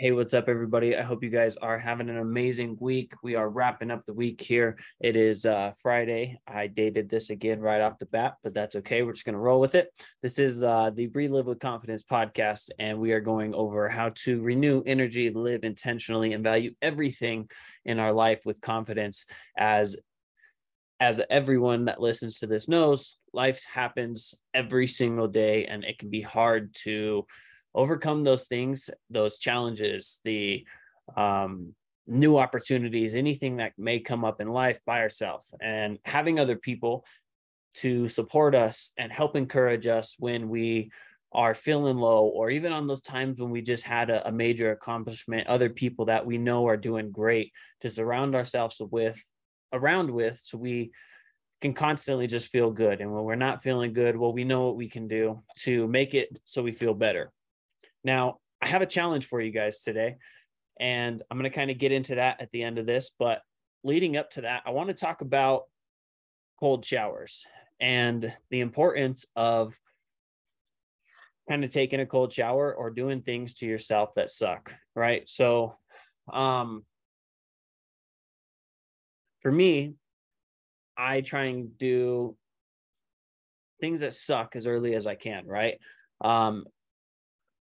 Hey, what's up, everybody? I hope you guys are having an amazing week. We are wrapping up the week here. It is uh, Friday. I dated this again right off the bat, but that's okay. We're just going to roll with it. This is uh, the Relive with Confidence podcast, and we are going over how to renew energy, live intentionally, and value everything in our life with confidence. As as everyone that listens to this knows, life happens every single day, and it can be hard to overcome those things, those challenges, the um, new opportunities, anything that may come up in life by ourselves, and having other people to support us and help encourage us when we are feeling low or even on those times when we just had a, a, major accomplishment other people that we know are doing great to surround ourselves with around with so we can constantly just feel good. And when we're not feeling good well we know what we can do to make it so we feel better now, I have a challenge for you guys today, and I'm going to kind of get into that at the end of this. But leading up to that, I want to talk about cold showers and the importance of kind of taking a cold shower or doing things to yourself that suck, right? So, um, for me, I try and do things that suck as early as I can, right? Um,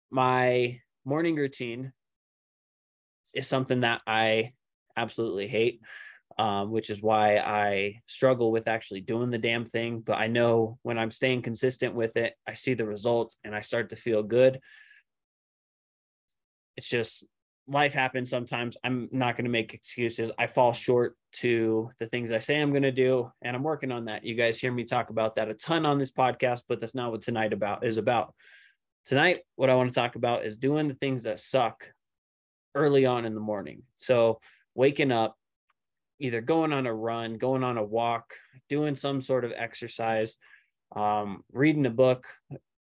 my morning routine is something that I absolutely hate, um, which is why I struggle with actually doing the damn thing. But I know when I'm staying consistent with it, I see the results and I start to feel good. It's just life happens sometimes. I'm not going to make excuses. I fall short to the things I say I'm going to do, and I'm working on that. You guys hear me talk about that a ton on this podcast, but that's not what tonight about is about. Tonight, what I want to talk about is doing the things that suck early on in the morning. So, waking up, either going on a run, going on a walk, doing some sort of exercise, um, reading a book,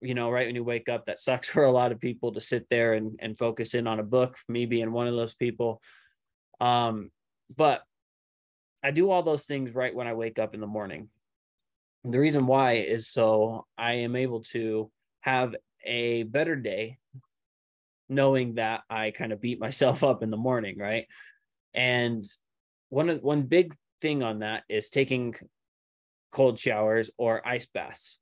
you know, right when you wake up, that sucks for a lot of people to sit there and, and focus in on a book, me being one of those people. Um, but I do all those things right when I wake up in the morning. The reason why is so I am able to have a better day knowing that I kind of beat myself up in the morning, right? And one of one big thing on that is taking cold showers or ice baths.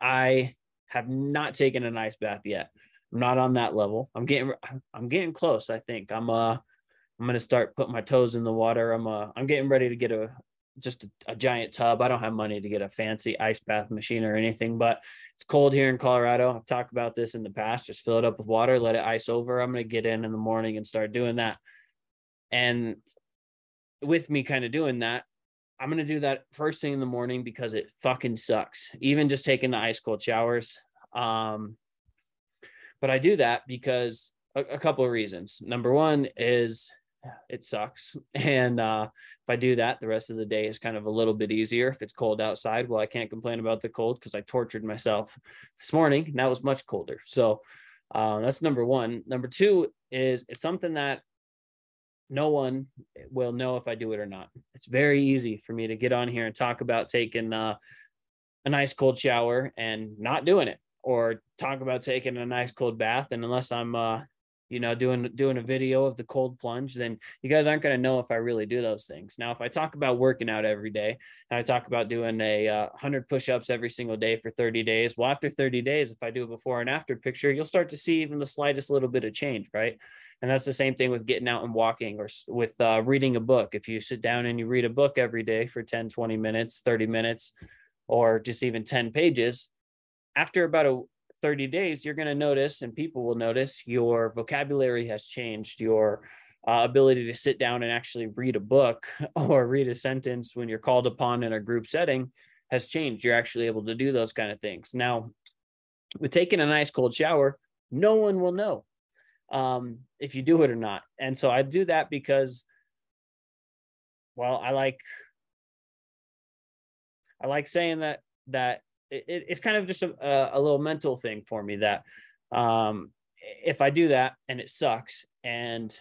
I have not taken an ice bath yet. I'm not on that level. I'm getting I'm getting close, I think. I'm uh I'm going to start putting my toes in the water. I'm uh I'm getting ready to get a just a, a, giant tub. I don't have money to get a fancy ice bath machine or anything, but it's cold here in Colorado. I've talked about this in the past. Just fill it up with water, let it ice over. I'm going to get in in the morning and start doing that. And with me kind of doing that, I'm going to do that first thing in the morning because it fucking sucks. Even just taking the ice cold showers. Um, but I do that because a, a couple of reasons. Number one is it sucks. And uh, if I do that, the rest of the day is kind of a little bit easier. If it's cold outside, well, I can't complain about the cold because I tortured myself this morning. Now it's much colder. So uh, that's number one. Number two is it's something that no one will know if I do it or not. It's very easy for me to get on here and talk about taking uh, a nice cold shower and not doing it, or talk about taking a nice cold bath. And unless I'm uh, you know doing doing a video of the cold plunge then you guys aren't going to know if i really do those things. Now if i talk about working out every day and i talk about doing a uh, 100 push-ups every single day for 30 days well after 30 days if i do a before and after picture you'll start to see even the slightest little bit of change right? And that's the same thing with getting out and walking or with uh, reading a book. If you sit down and you read a book every day for 10 20 minutes 30 minutes or just even 10 pages after about a 30 days, you're going to notice, and people will notice, your vocabulary has changed. Your uh, ability to sit down and actually read a book or read a sentence when you're called upon in a group setting has changed. You're actually able to do those kind of things. Now, with taking a nice cold shower, no one will know um, if you do it or not. And so I do that because, well, I like I like saying that that it, it's kind of just a, a little mental thing for me that um, if I do that and it sucks and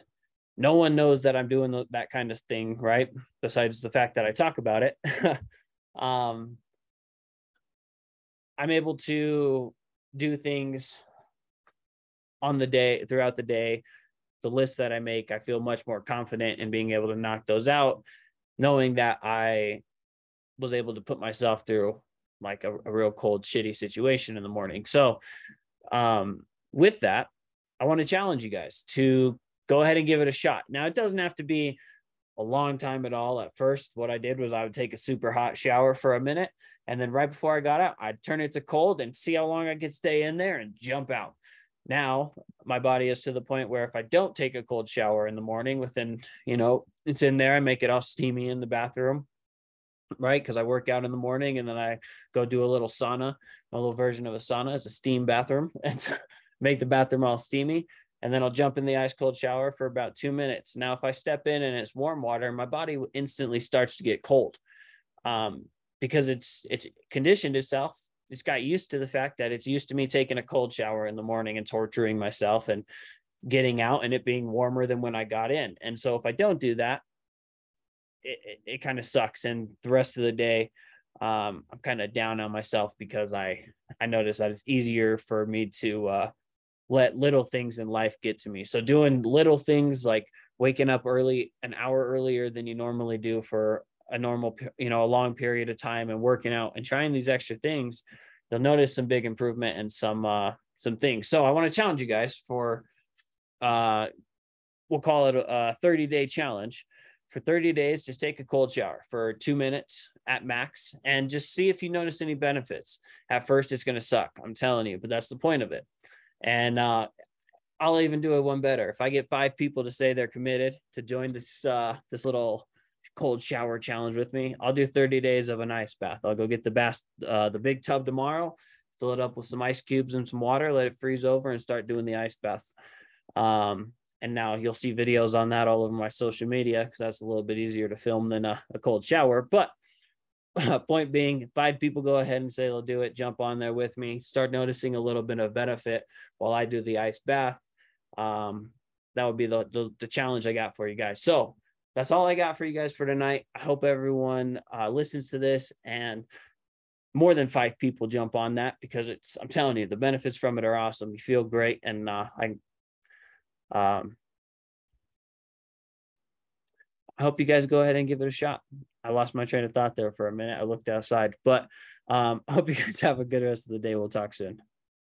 no one knows that I'm doing that kind of thing, right? Besides the fact that I talk about it, um, I'm able to do things on the day throughout the day the list that I make, I feel much more confident in being able to knock those out, knowing that I was able to put myself through like a, a real cold, shitty situation in the morning. So, um, with that, I want to challenge you guys to go ahead and give it a shot. Now, it doesn't have to be a long time at all. At first, what I did was I would take a super hot shower for a minute. And then right before I got out, I'd turn it to cold and see how long I could stay in there and jump out. Now, my body is to the point where if I don't take a cold shower in the morning, within, you know, it's in there, I make it all steamy in the bathroom right? Because I work out in the morning and then I go do a little sauna, a little version of a sauna as a steam bathroom and make the bathroom all steamy. And then I'll jump in the ice cold shower for about two minutes. Now, if I step in and it's warm water, my body instantly starts to get cold um, because it's it's conditioned itself. It's got used to the fact that it's used to me taking a cold shower in the morning and torturing myself and getting out and it being warmer than when I got in. And so if I don't do that, it, it, it kind of sucks. And the rest of the day, um, I'm kind of down on myself because I I notice that it's easier for me to uh, let little things in life get to me. So doing little things like waking up early, an hour earlier than you normally do for a normal, you know, a long period of time, and working out and trying these extra things, you'll notice some big improvement and some uh, some things. So I want to challenge you guys for uh, we'll call it a 30 day challenge for 30 days, just take a cold shower for two minutes at max and just see if you notice any benefits. At first, it's going to suck. I'm telling you, but that's the point of it. And uh, I'll even do it one better. If I get five people to say they're committed to join this uh, this little cold shower challenge with me, I'll do 30 days of an ice bath. I'll go get the bath, uh, the big tub tomorrow, fill it up with some ice cubes and some water, let it freeze over, and start doing the ice bath. Um, and now you'll see videos on that all over my social media because that's a little bit easier to film than a, a cold shower. But point being five people go ahead and say they'll do it jump on there with me start noticing a little bit of benefit while i do the ice bath um, that would be the, the, the challenge i got for you guys. So that's all i got for you guys for tonight. I hope everyone uh, listens to this and more than five people jump on that because it's i'm telling you the benefits from it are awesome. You feel great and uh, i um, I hope you guys go ahead and give it a shot. I lost my train of thought there for a minute. I looked outside, but um, I hope you guys have a good rest of the day. We'll talk soon.